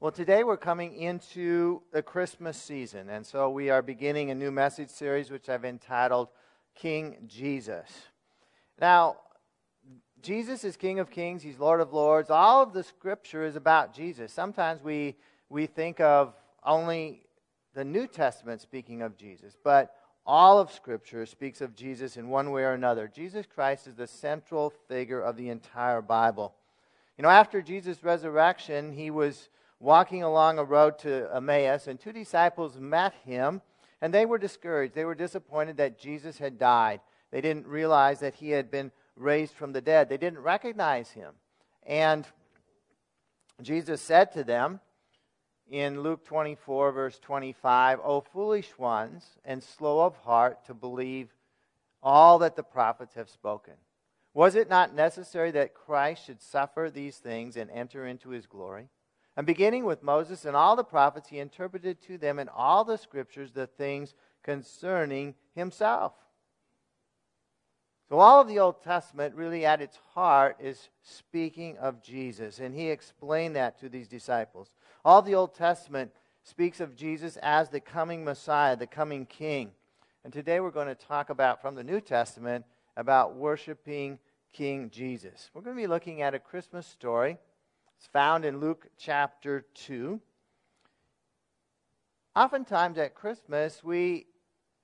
Well, today we're coming into the Christmas season, and so we are beginning a new message series which I've entitled King Jesus. Now, Jesus is King of Kings, He's Lord of Lords. All of the scripture is about Jesus. Sometimes we, we think of only the New Testament speaking of Jesus, but all of Scripture speaks of Jesus in one way or another. Jesus Christ is the central figure of the entire Bible. You know, after Jesus' resurrection, he was walking along a road to Emmaus, and two disciples met him, and they were discouraged. They were disappointed that Jesus had died. They didn't realize that he had been raised from the dead. They didn't recognize him. And Jesus said to them in Luke 24, verse 25, O foolish ones, and slow of heart to believe all that the prophets have spoken. Was it not necessary that Christ should suffer these things and enter into his glory? And beginning with Moses and all the prophets, he interpreted to them in all the scriptures the things concerning himself. So, all of the Old Testament, really at its heart, is speaking of Jesus. And he explained that to these disciples. All the Old Testament speaks of Jesus as the coming Messiah, the coming King. And today we're going to talk about, from the New Testament, about worshiping King Jesus. We're going to be looking at a Christmas story it's found in Luke chapter 2. Oftentimes at Christmas, we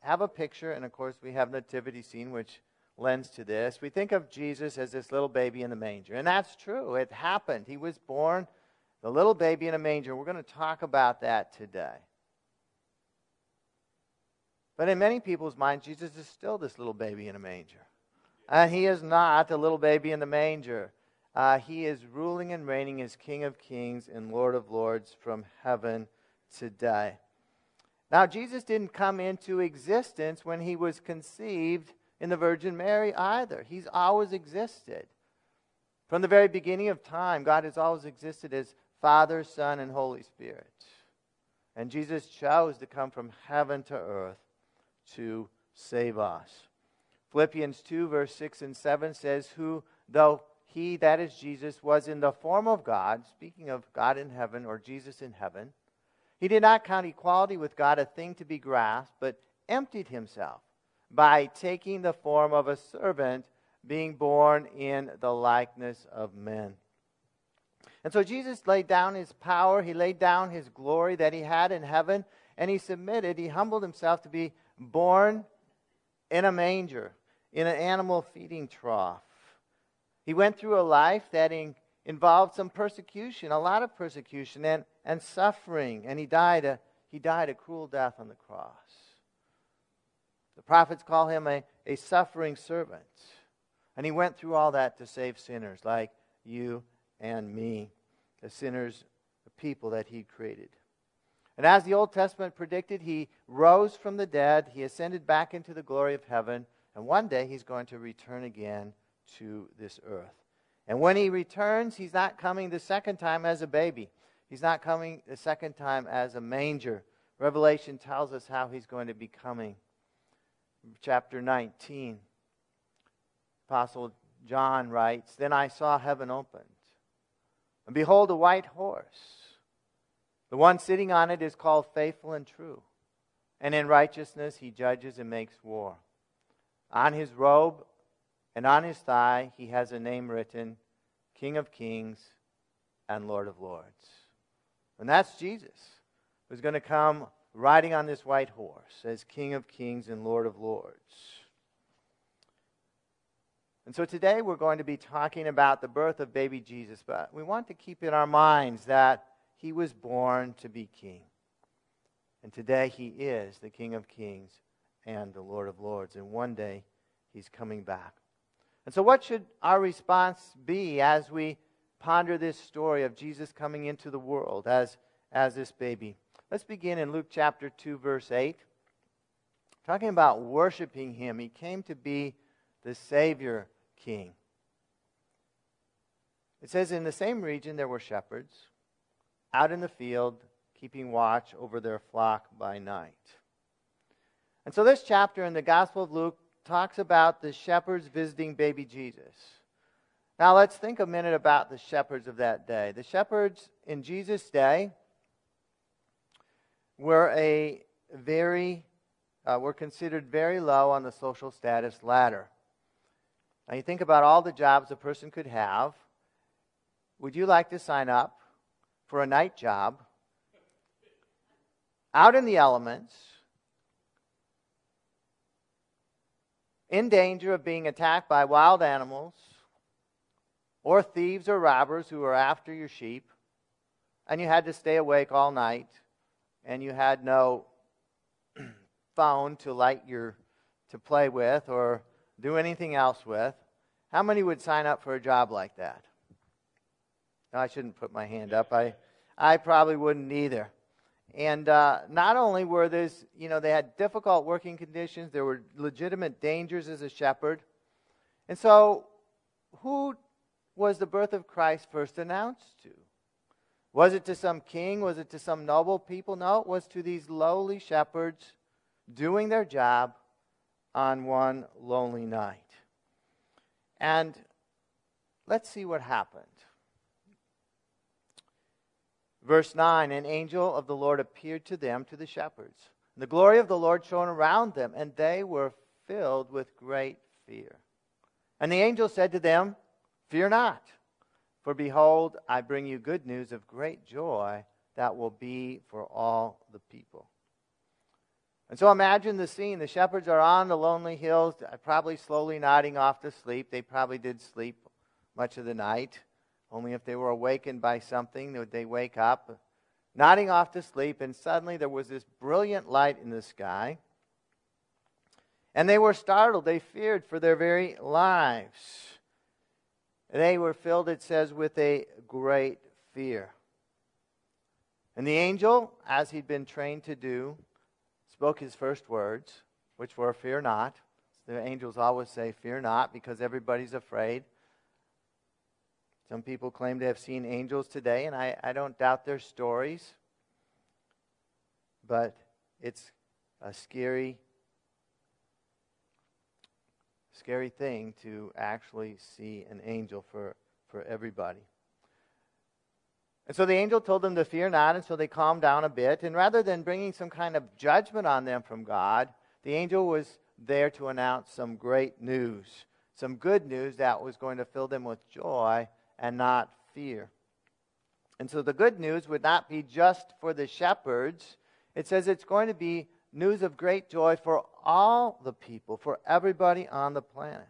have a picture, and of course, we have nativity scene, which lends to this. We think of Jesus as this little baby in the manger, and that's true. It happened. He was born, the little baby in a manger. We're going to talk about that today. But in many people's minds, Jesus is still this little baby in a manger. And he is not the little baby in the manger. Uh, he is ruling and reigning as King of Kings and Lord of Lords from heaven today. Now, Jesus didn't come into existence when he was conceived in the Virgin Mary either. He's always existed. From the very beginning of time, God has always existed as Father, Son, and Holy Spirit. And Jesus chose to come from heaven to earth to save us. Philippians 2, verse 6 and 7 says, Who, though he, that is Jesus, was in the form of God, speaking of God in heaven or Jesus in heaven. He did not count equality with God a thing to be grasped, but emptied himself by taking the form of a servant, being born in the likeness of men. And so Jesus laid down his power, he laid down his glory that he had in heaven, and he submitted, he humbled himself to be born in a manger, in an animal feeding trough. He went through a life that in, involved some persecution, a lot of persecution and, and suffering, and he died, a, he died a cruel death on the cross. The prophets call him a, a suffering servant. And he went through all that to save sinners like you and me, the sinners, the people that he created. And as the Old Testament predicted, he rose from the dead, he ascended back into the glory of heaven, and one day he's going to return again to this earth. And when he returns, he's not coming the second time as a baby. He's not coming the second time as a manger. Revelation tells us how he's going to be coming. Chapter 19, Apostle John writes Then I saw heaven opened, and behold, a white horse. The one sitting on it is called faithful and true, and in righteousness he judges and makes war. On his robe and on his thigh he has a name written King of Kings and Lord of Lords. And that's Jesus, who's going to come riding on this white horse as King of Kings and Lord of Lords. And so today we're going to be talking about the birth of baby Jesus, but we want to keep in our minds that he was born to be king. And today he is the King of Kings and the Lord of Lords. And one day he's coming back. And so, what should our response be as we ponder this story of Jesus coming into the world as, as this baby? Let's begin in Luke chapter 2, verse 8. Talking about worshiping him, he came to be the Savior King. It says, In the same region there were shepherds out in the field, keeping watch over their flock by night. And so, this chapter in the Gospel of Luke talks about the shepherds visiting baby Jesus. Now, let's think a minute about the shepherds of that day. The shepherds in Jesus' day were a very uh, were considered very low on the social status ladder. Now you think about all the jobs a person could have. Would you like to sign up for a night job out in the elements, in danger of being attacked by wild animals, or thieves or robbers who are after your sheep, and you had to stay awake all night, and you had no phone to light your to play with or do anything else with, how many would sign up for a job like that? No, I shouldn't put my hand up. I, I probably wouldn't either. And uh, not only were this, you know, they had difficult working conditions, there were legitimate dangers as a shepherd. And so, who was the birth of Christ first announced to? Was it to some king? Was it to some noble people? No, it was to these lowly shepherds doing their job on one lonely night. And let's see what happened. Verse 9 An angel of the Lord appeared to them, to the shepherds. And the glory of the Lord shone around them, and they were filled with great fear. And the angel said to them, Fear not, for behold, I bring you good news of great joy that will be for all the people. And so imagine the scene. The shepherds are on the lonely hills, probably slowly nodding off to sleep. They probably did sleep much of the night. Only if they were awakened by something would they wake up, nodding off to sleep, and suddenly there was this brilliant light in the sky. And they were startled. They feared for their very lives. They were filled, it says, with a great fear. And the angel, as he'd been trained to do, spoke his first words, which were, Fear not. The angels always say, Fear not, because everybody's afraid. Some people claim to have seen angels today, and I, I don't doubt their stories. But it's a scary, scary thing to actually see an angel for, for everybody. And so the angel told them to fear not, and so they calmed down a bit. And rather than bringing some kind of judgment on them from God, the angel was there to announce some great news, some good news that was going to fill them with joy and not fear. And so the good news would not be just for the shepherds. It says it's going to be news of great joy for all the people, for everybody on the planet.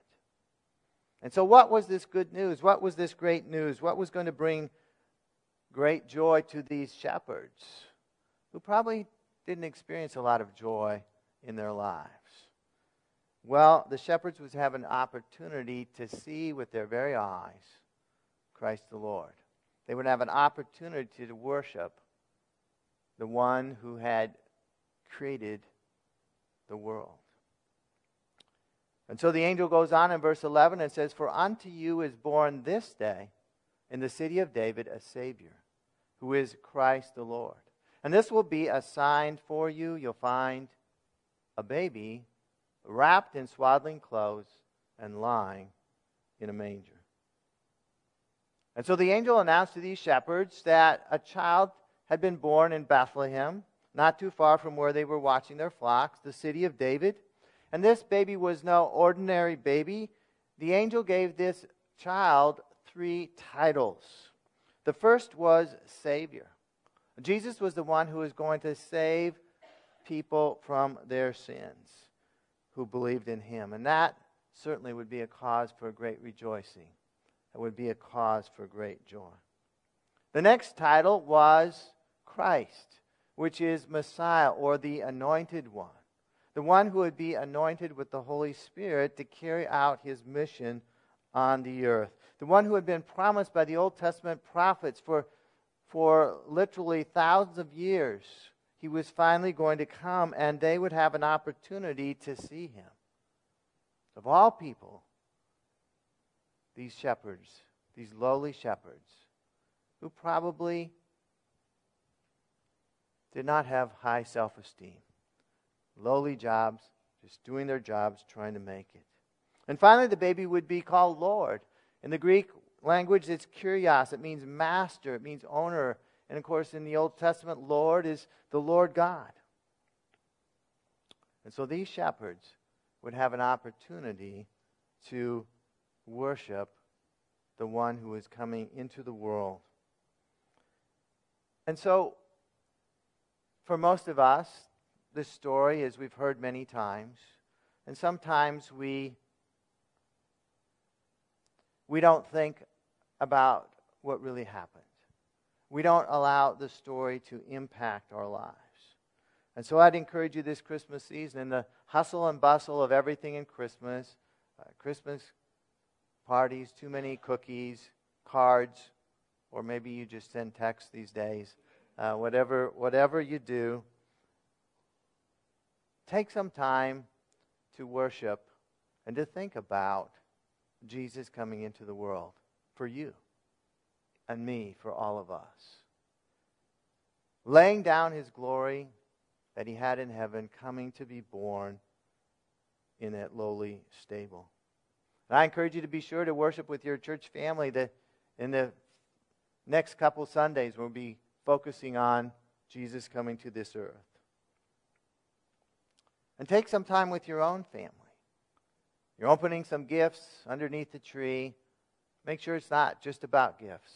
And so, what was this good news? What was this great news? What was going to bring great joy to these shepherds who probably didn't experience a lot of joy in their lives. Well, the shepherds would have an opportunity to see with their very eyes Christ the Lord. They would have an opportunity to worship the one who had created the world. And so the angel goes on in verse 11 and says, For unto you is born this day in the city of David a Savior who is Christ the Lord. And this will be a sign for you. You'll find a baby wrapped in swaddling clothes and lying in a manger. And so the angel announced to these shepherds that a child had been born in Bethlehem, not too far from where they were watching their flocks, the city of David. And this baby was no ordinary baby. The angel gave this child three titles. The first was Savior. Jesus was the one who was going to save people from their sins who believed in him. And that certainly would be a cause for great rejoicing. It would be a cause for great joy. The next title was Christ, which is Messiah or the Anointed One, the one who would be anointed with the Holy Spirit to carry out his mission on the earth the one who had been promised by the Old Testament prophets for, for literally thousands of years. He was finally going to come, and they would have an opportunity to see him. Of all people, these shepherds, these lowly shepherds, who probably did not have high self esteem, lowly jobs, just doing their jobs, trying to make it. And finally, the baby would be called Lord. In the Greek language, it's kurios. It means master, it means owner, And of course, in the Old Testament, Lord is the Lord God. And so these shepherds would have an opportunity to worship the one who is coming into the world. And so, for most of us, this story, as we've heard many times, and sometimes we we don't think about what really happened. We don't allow the story to impact our lives. And so I'd encourage you this Christmas season, in the hustle and bustle of everything in Christmas, uh, Christmas parties, too many cookies, cards, or maybe you just send texts these days. Uh, whatever, whatever you do, take some time to worship and to think about Jesus coming into the world for you and me, for all of us. Laying down his glory that he had in heaven, coming to be born in that lowly stable. And I encourage you to be sure to worship with your church family that in the next couple Sundays we'll be focusing on Jesus coming to this earth. And take some time with your own family. You're opening some gifts underneath the tree. Make sure it's not just about gifts.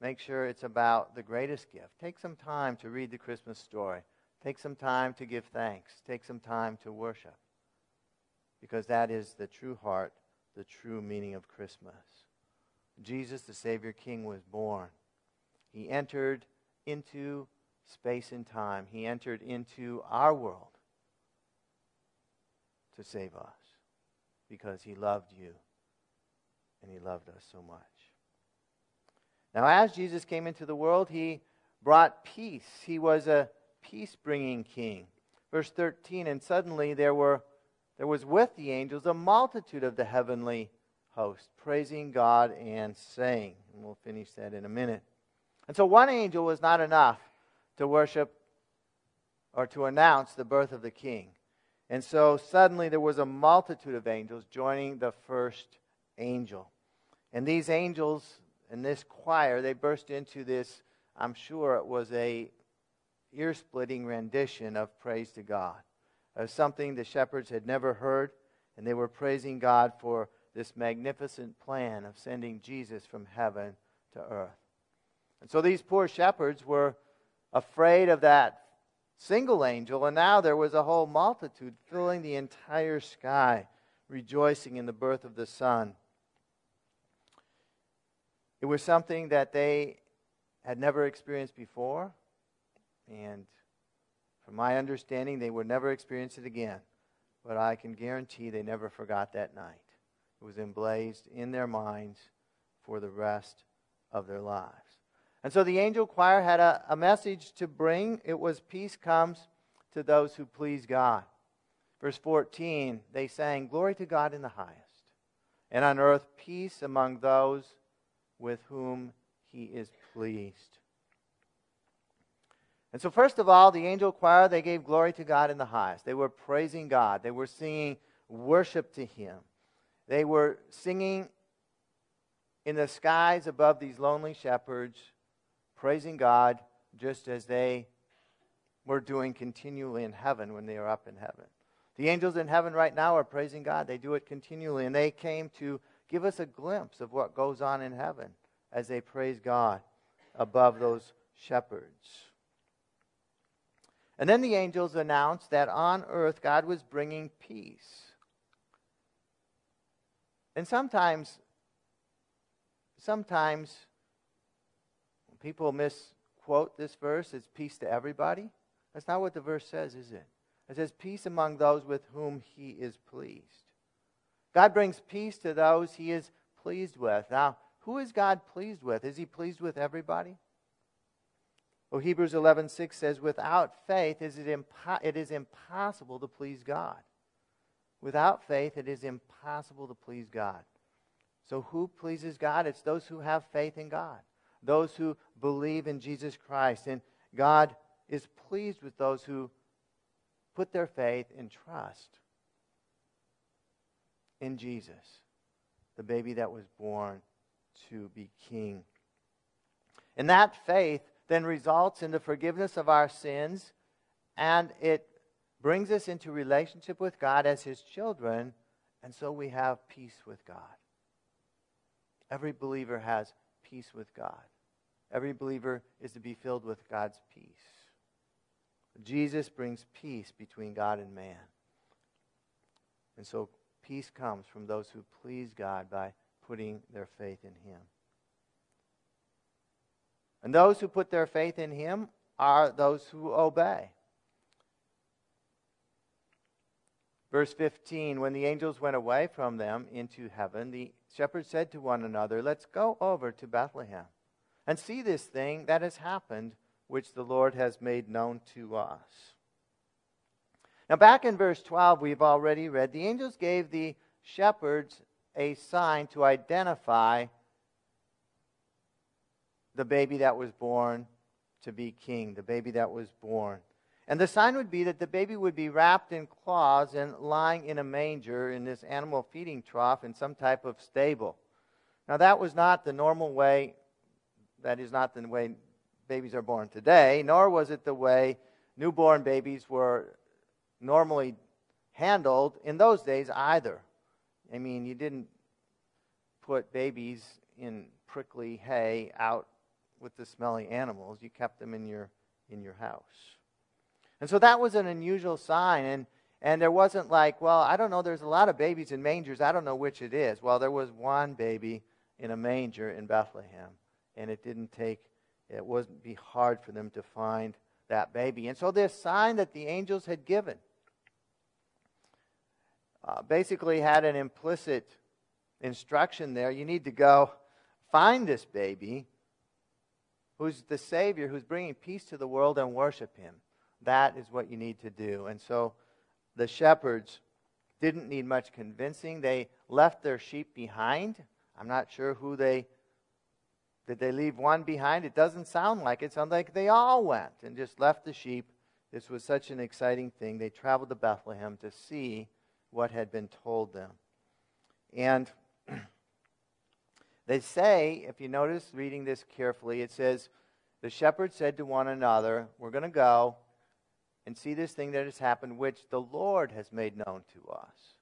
Make sure it's about the greatest gift. Take some time to read the Christmas story. Take some time to give thanks. Take some time to worship. Because that is the true heart, the true meaning of Christmas. Jesus, the Savior King, was born. He entered into space and time, He entered into our world to save us because he loved you and he loved us so much. Now, as Jesus came into the world, he brought peace. He was a peace bringing king. Verse 13, and suddenly there, were, there was with the angels a multitude of the heavenly host, praising God and saying. And we'll finish that in a minute. And so one angel was not enough to worship or to announce the birth of the king. And so suddenly there was a multitude of angels joining the first angel. And these angels in this choir, they burst into this, I'm sure it was a ear splitting rendition of praise to God. Of something the shepherds had never heard, and they were praising God for this magnificent plan of sending Jesus from heaven to earth. And so these poor shepherds were afraid of that single angel, and now there was a whole multitude filling the entire sky, rejoicing in the birth of the Son. It was something that they had never experienced before, and from my understanding, they would never experience it again. But I can guarantee they never forgot that night. It was emblazed in their minds for the rest of their lives. And so the angel choir had a, a message to bring. It was peace comes to those who please God. Verse 14, they sang, Glory to God in the highest, and on earth peace among those with whom he is pleased. And so, first of all, the angel choir, they gave glory to God in the highest. They were praising God. They were singing worship to him. They were singing in the skies above these lonely shepherds praising God just as they were doing continually in heaven when they are up in heaven. The angels in heaven right now are praising God. They do it continually, and they came to give us a glimpse of what goes on in heaven as they praise God above those shepherds. And then the angels announced that on earth God was bringing peace. And sometimes, sometimes people misquote this verse as peace to everybody. That's not what the verse says, is it? It says peace among those with whom he is pleased. God brings peace to those he is pleased with. Now, who is God pleased with? Is he pleased with everybody? Well, Hebrews 11:6 says, "Without faith is it, impo- it is impossible to please God." Without faith, it is impossible to please God. So, who pleases God? It's those who have faith in God those who believe in Jesus Christ. And God is pleased with those who put their faith and trust in Jesus, the baby that was born to be king. And that faith then results in the forgiveness of our sins, and it brings us into relationship with God as His children, and so we have peace with God. Every believer has peace with God. Every believer is to be filled with God's peace. Jesus brings peace between God and man. And so peace comes from those who please God by putting their faith in Him. And those who put their faith in Him are those who obey. Verse 15 When the angels went away from them into heaven, the shepherds said to one another, Let's go over to Bethlehem and see this thing that has happened, which the Lord has made known to us. Now, back in verse 12, we've already read the angels gave the shepherds a sign to identify the baby that was born to be king, the baby that was born. And the sign would be that the baby would be wrapped in cloths and lying in a manger in this animal feeding trough in some type of stable. Now, that was not the normal way, that is not the way babies are born today, nor was it the way newborn babies were normally handled in those days either. I mean, you didn't put babies in prickly hay out with the smelly animals. You kept them in your in your house. And so that was an unusual sign and and there wasn't like, well, I don't know, there's a lot of babies in mangers. I don't know which it is. Well, there was one baby in a manger in Bethlehem, and it didn't take it wouldn't be hard for them to find that baby. And so this sign that the angels had given uh, basically had an implicit instruction there. You need to go find this baby who's the Savior, who's bringing peace to the world, and worship him. That is what you need to do. And so the shepherds didn't need much convincing. They left their sheep behind. I'm not sure who they did they leave one behind? It doesn't sound like it. It sounds like they all went and just left the sheep. This was such an exciting thing. They traveled to Bethlehem to see what had been told them. And they say, if you notice reading this carefully, it says, The shepherds said to one another, We're going to go and see this thing that has happened, which the Lord has made known to us.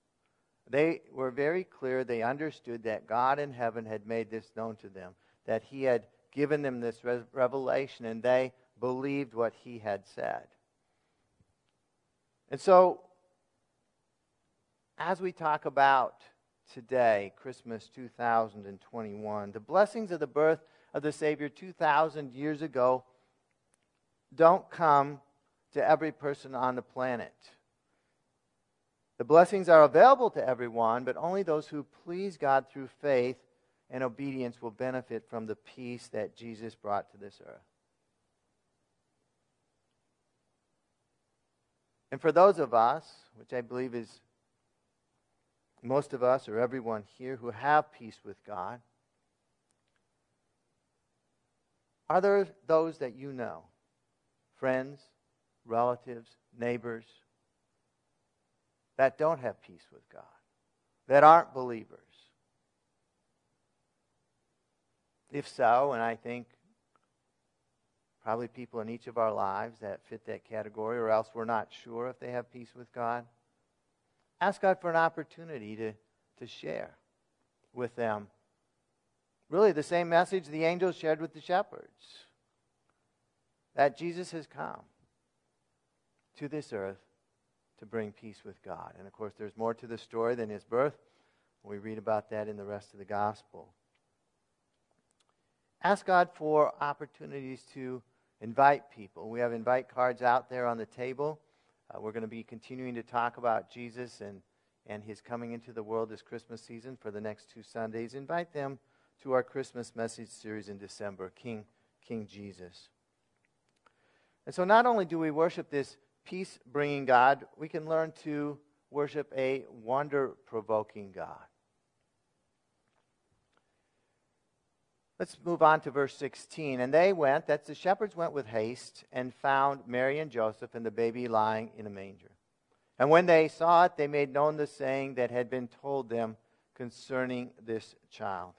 They were very clear. They understood that God in heaven had made this known to them, that He had given them this revelation, and they believed what He had said. And so as we talk about today, Christmas 2021, the blessings of the birth of the Savior 2,000 years ago don't come to every person on the planet. The blessings are available to everyone, but only those who please God through faith and obedience will benefit from the peace that Jesus brought to this earth. And for those of us, which I believe is most of us or everyone here who have peace with God, are there those that you know, friends, relatives, neighbors, that don't have peace with God, that aren't believers? If so, and I think probably people in each of our lives that fit that category, or else we're not sure if they have peace with God ask God for an opportunity to, to share with them. Really, the same message the angels shared with the shepherds that Jesus has come to this earth to bring peace with God. And of course, there's more to the story than his birth. We read about that in the rest of the gospel. Ask God for opportunities to invite people. We have invite cards out there on the table. Uh, we're going to be continuing to talk about Jesus and, and his coming into the world this Christmas season for the next two Sundays. Invite them to our Christmas message series in December, King, King Jesus. And so not only do we worship this peace bringing God, we can learn to worship a wonder provoking God. Let's move on to verse 16. And they went, that's the shepherds went with haste, and found Mary and Joseph and the baby lying in a manger. And when they saw it, they made known the saying that had been told them concerning this child.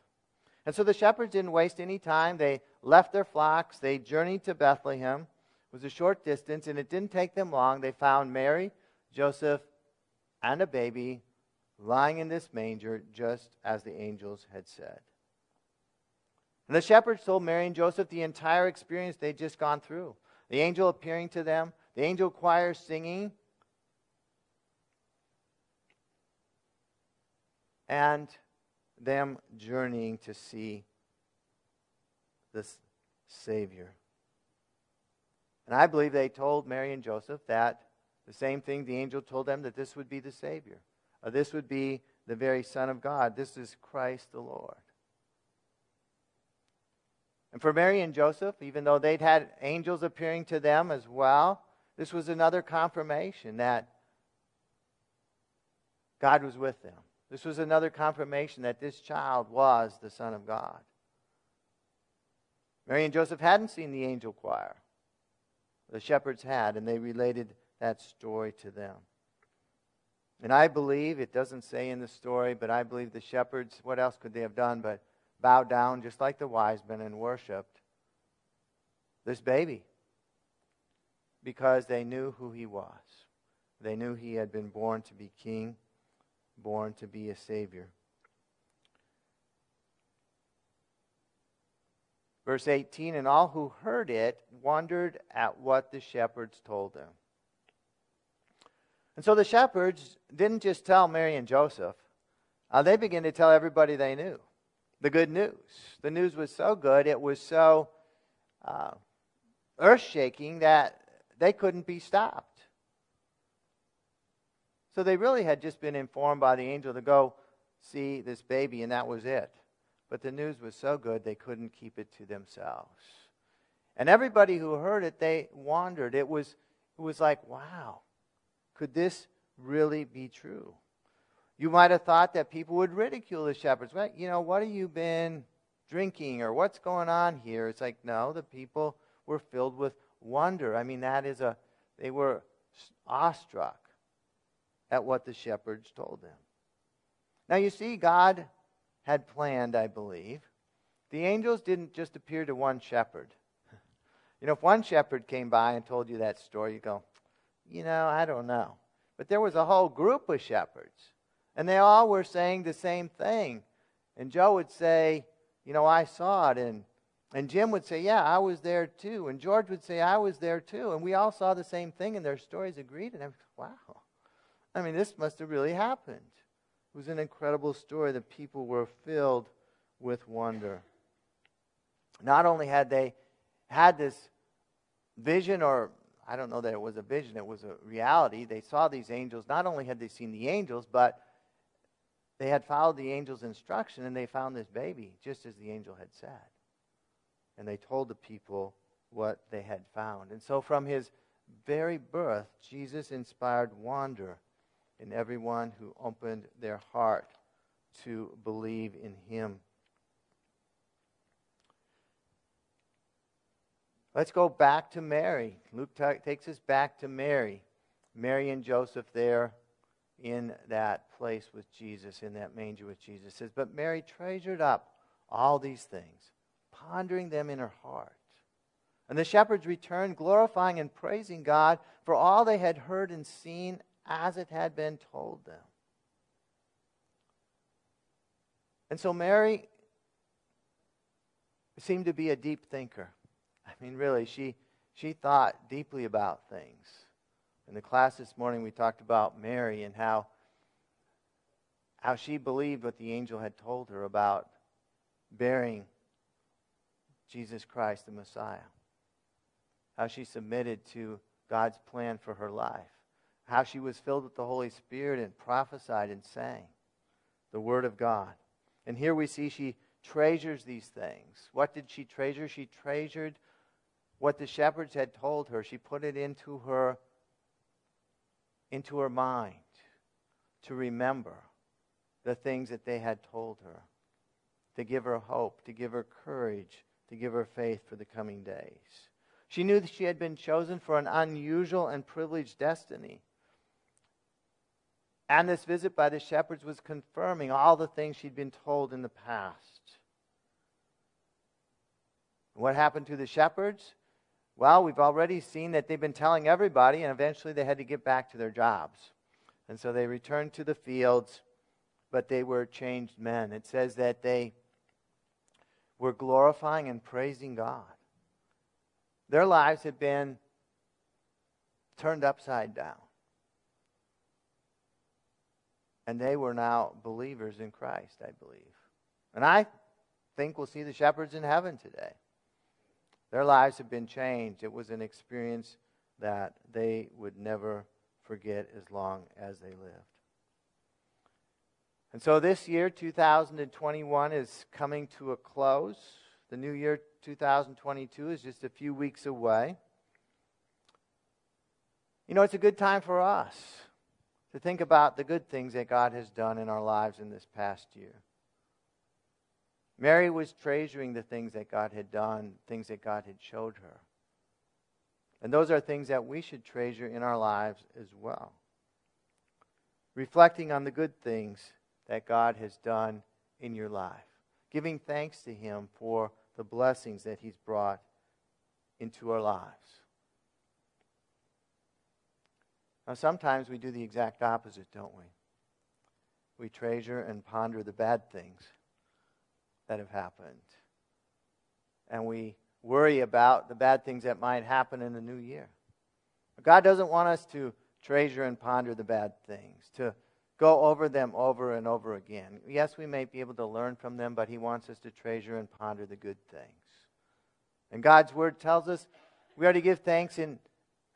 And so the shepherds didn't waste any time. They left their flocks, they journeyed to Bethlehem. It was a short distance, and it didn't take them long. They found Mary, Joseph, and a baby lying in this manger, just as the angels had said. And the shepherds told Mary and Joseph the entire experience they'd just gone through the angel appearing to them, the angel choir singing, and them journeying to see this Savior. And I believe they told Mary and Joseph that the same thing the angel told them that this would be the Savior. Uh, this would be the very Son of God. This is Christ the Lord. And for Mary and Joseph, even though they'd had angels appearing to them as well, this was another confirmation that God was with them. This was another confirmation that this child was the Son of God. Mary and Joseph hadn't seen the angel choir. The shepherds had, and they related that story to them. And I believe, it doesn't say in the story, but I believe the shepherds, what else could they have done but bow down just like the wise men and worshiped this baby because they knew who he was. They knew he had been born to be king, born to be a savior. Verse 18 And all who heard it wondered at what the shepherds told them. And so the shepherds didn't just tell Mary and Joseph, uh, they began to tell everybody they knew the good news. The news was so good, it was so uh, earth shaking that they couldn't be stopped. So they really had just been informed by the angel to go see this baby, and that was it. But the news was so good they couldn't keep it to themselves. And everybody who heard it, they wondered. It was, it was like, wow, could this really be true? You might have thought that people would ridicule the shepherds. Well, you know, what have you been drinking or what's going on here? It's like, no, the people were filled with wonder. I mean, that is a, they were awestruck at what the shepherds told them. Now, you see, God had planned, I believe. The angels didn't just appear to one shepherd. You know, if one shepherd came by and told you that story, you go, you know, I don't know. But there was a whole group of shepherds, and they all were saying the same thing. And Joe would say, you know, I saw it. And, and Jim would say, yeah, I was there too. And George would say, I was there too. And we all saw the same thing, and their stories agreed. And I was, wow. I mean, this must have really happened. It was an incredible story. The people were filled with wonder. Not only had they had this vision or I don't know that it was a vision, it was a reality. They saw these angels. Not only had they seen the angels, but they had followed the angel's instruction and they found this baby, just as the angel had said. And they told the people what they had found. And so, from his very birth, Jesus inspired wonder in everyone who opened their heart to believe in him. Let's go back to Mary. Luke t- takes us back to Mary. Mary and Joseph there in that place with Jesus, in that manger with Jesus. It says, But Mary treasured up all these things, pondering them in her heart. And the shepherds returned, glorifying and praising God for all they had heard and seen as it had been told them. And so Mary seemed to be a deep thinker. I mean, really, she, she thought deeply about things. In the class this morning, we talked about Mary and how, how she believed what the angel had told her about bearing Jesus Christ, the Messiah. How she submitted to God's plan for her life. How she was filled with the Holy Spirit and prophesied and sang the Word of God. And here we see she treasures these things. What did she treasure? She treasured what the shepherds had told her, she put it into her into her mind to remember the things that they had told her, to give her hope, to give her courage, to give her faith for the coming days. She knew that she had been chosen for an unusual and privileged destiny. And this visit by the shepherds was confirming all the things she'd been told in the past. What happened to the shepherds? Well, we've already seen that they've been telling everybody, and eventually they had to get back to their jobs. And so they returned to the fields, but they were changed men. It says that they were glorifying and praising God. Their lives had been turned upside down. And they were now believers in Christ, I believe. And I think we'll see the shepherds in heaven today. Their lives have been changed. It was an experience that they would never forget as long as they lived. And so this year, 2021, is coming to a close. The new year, 2022, is just a few weeks away. You know, it's a good time for us to think about the good things that God has done in our lives in this past year. Mary was treasuring the things that God had done, things that God had showed her. And those are things that we should treasure in our lives as well. Reflecting on the good things that God has done in your life, giving thanks to Him for the blessings that He's brought into our lives. Now, sometimes we do the exact opposite, don't we? We treasure and ponder the bad things that have happened. And we worry about the bad things that might happen in the new year. God doesn't want us to treasure and ponder the bad things, to go over them over and over again. Yes, we may be able to learn from them, but He wants us to treasure and ponder the good things. And God's Word tells us we are to give thanks in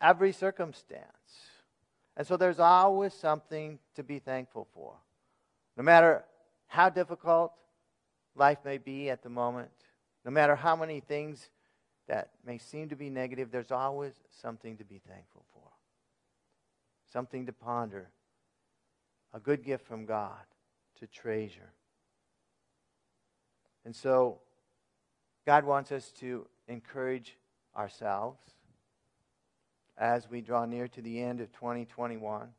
every circumstance. And so there's always something to be thankful for. No matter how difficult life may be at the moment, no matter how many things that may seem to be negative, there's always something to be thankful for. Something to ponder. A good gift from God to treasure. And so, God wants us to encourage ourselves as we draw near to the end of 2021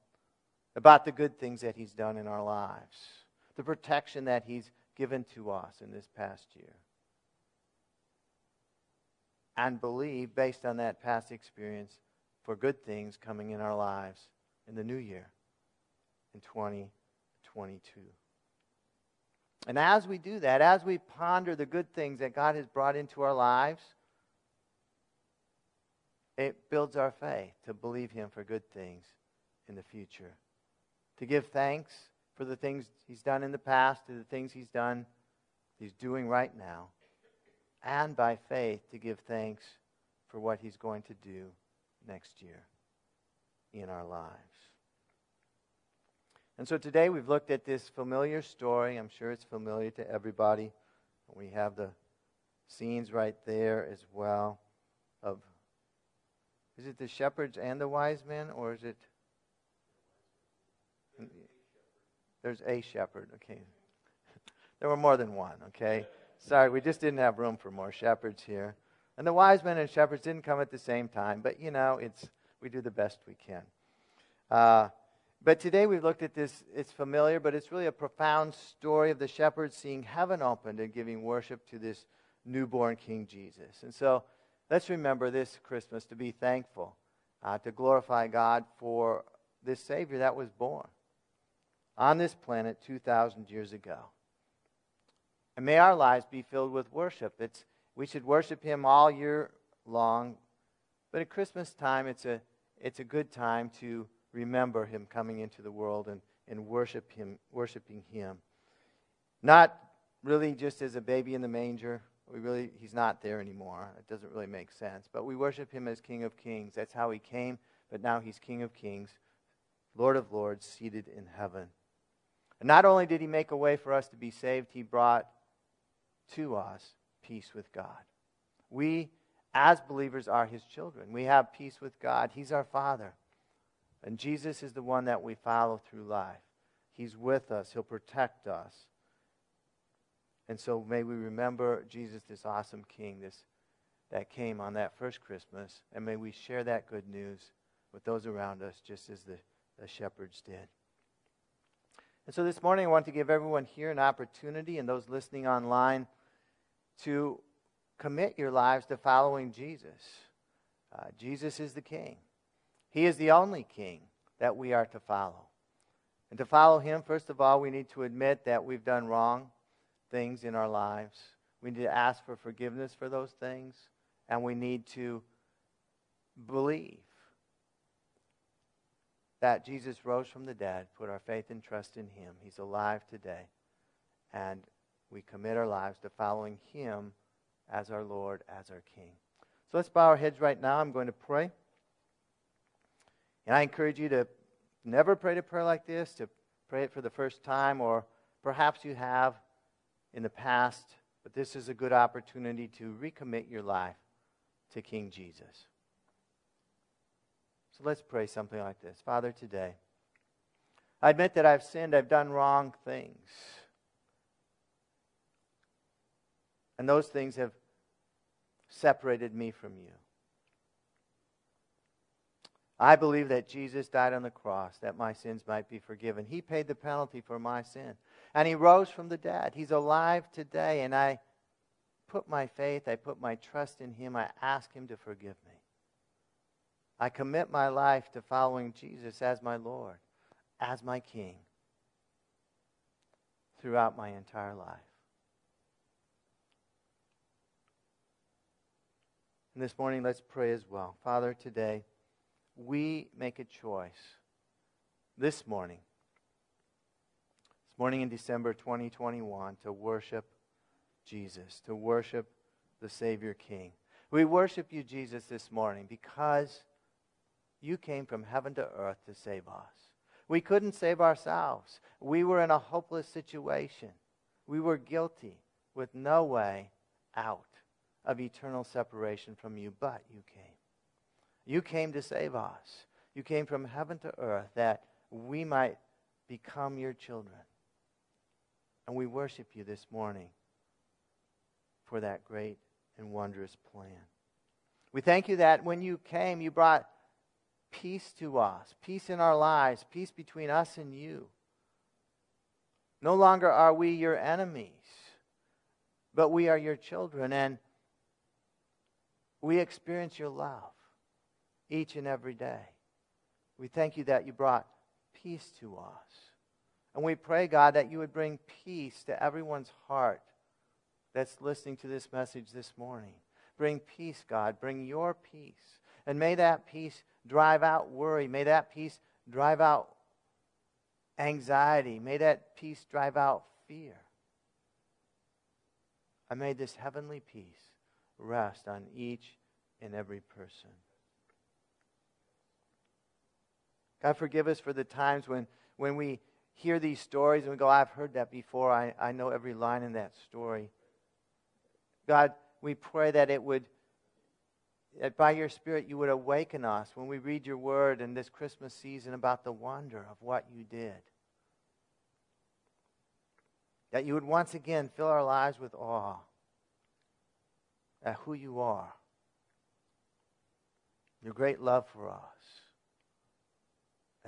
about the good things that He's done in our lives, the protection that He's given to us in this past year. And believe, based on that past experience, for good things coming in our lives in the new year, in 2022. And as we do that, as we ponder the good things that God has brought into our lives, it builds our faith to believe Him for good things in the future. To give thanks for the things He's done in the past, to the things He's done, He's doing right now. And by faith, to give thanks for what He's going to do next year in our lives. And so today we've looked at this familiar story. I'm sure it's familiar to everybody. We have the scenes right there as well of is it the shepherds and the wise men, or is it? There's a shepherd, okay. There were more than one, okay. Sorry, we just didn't have room for more shepherds here. And the wise men and shepherds didn't come at the same time, but you know, it's we do the best we can. Uh, but today we've looked at this, it's familiar, but it's really a profound story of the shepherds seeing heaven opened and giving worship to this newborn King Jesus. And so let's remember this Christmas to be thankful, uh, to glorify God for this Savior that was born on this planet 2,000 years ago. And may our lives be filled with worship. It's, we should worship Him all year long, but at Christmas time, it's a, it's a good time to remember Him coming into the world and, and worship him, worshiping Him. Not really just as a baby in the manger, we really, he's not there anymore. It doesn't really make sense. But we worship him as King of Kings. That's how he came, but now he's King of Kings, Lord of Lords, seated in heaven. And not only did he make a way for us to be saved, he brought to us peace with God. We, as believers, are his children. We have peace with God. He's our Father. And Jesus is the one that we follow through life. He's with us, he'll protect us. And so may we remember Jesus, this awesome King, this that came on that first Christmas, and may we share that good news with those around us, just as the, the shepherds did. And so this morning, I want to give everyone here an opportunity and those listening online to commit your lives to following Jesus. Uh, Jesus is the King. He is the only King that we are to follow. And to follow Him, first of all, we need to admit that we've done wrong things in our lives. We need to ask for forgiveness for those things. And we need to believe that Jesus rose from the dead, put our faith and trust in Him. He's alive today. And we commit our lives to following Him as our Lord, as our King. So let's bow our heads right now. I'm going to pray. And I encourage you to never pray a prayer like this, to pray it for the first time, or perhaps you have in the past, but this is a good opportunity to recommit your life to King Jesus. So let's pray something like this Father, today, I admit that I've sinned, I've done wrong things. And those things have separated me from you. I believe that Jesus died on the cross that my sins might be forgiven. He paid the penalty for my sin. And he rose from the dead. He's alive today. And I put my faith, I put my trust in him. I ask him to forgive me. I commit my life to following Jesus as my Lord, as my King, throughout my entire life. And this morning, let's pray as well. Father, today, we make a choice this morning, this morning in December 2021, to worship Jesus, to worship the Savior King. We worship you, Jesus, this morning because you came from heaven to earth to save us. We couldn't save ourselves. We were in a hopeless situation. We were guilty with no way out of eternal separation from you, but you came. You came to save us. You came from heaven to earth that we might become your children. And we worship you this morning for that great and wondrous plan. We thank you that when you came, you brought peace to us, peace in our lives, peace between us and you. No longer are we your enemies, but we are your children, and we experience your love each and every day. We thank you that you brought peace to us. And we pray, God, that you would bring peace to everyone's heart that's listening to this message this morning. Bring peace, God. Bring your peace. And may that peace drive out worry. May that peace drive out anxiety. May that peace drive out fear. I may this heavenly peace rest on each and every person. God, forgive us for the times when, when we hear these stories and we go, I've heard that before. I, I know every line in that story. God, we pray that it would, that by your Spirit, you would awaken us when we read your word in this Christmas season about the wonder of what you did. That you would once again fill our lives with awe at who you are, your great love for us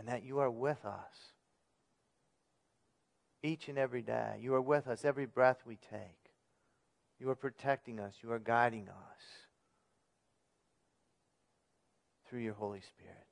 and that you are with us each and every day. You are with us every breath we take. You are protecting us. You are guiding us through your Holy Spirit.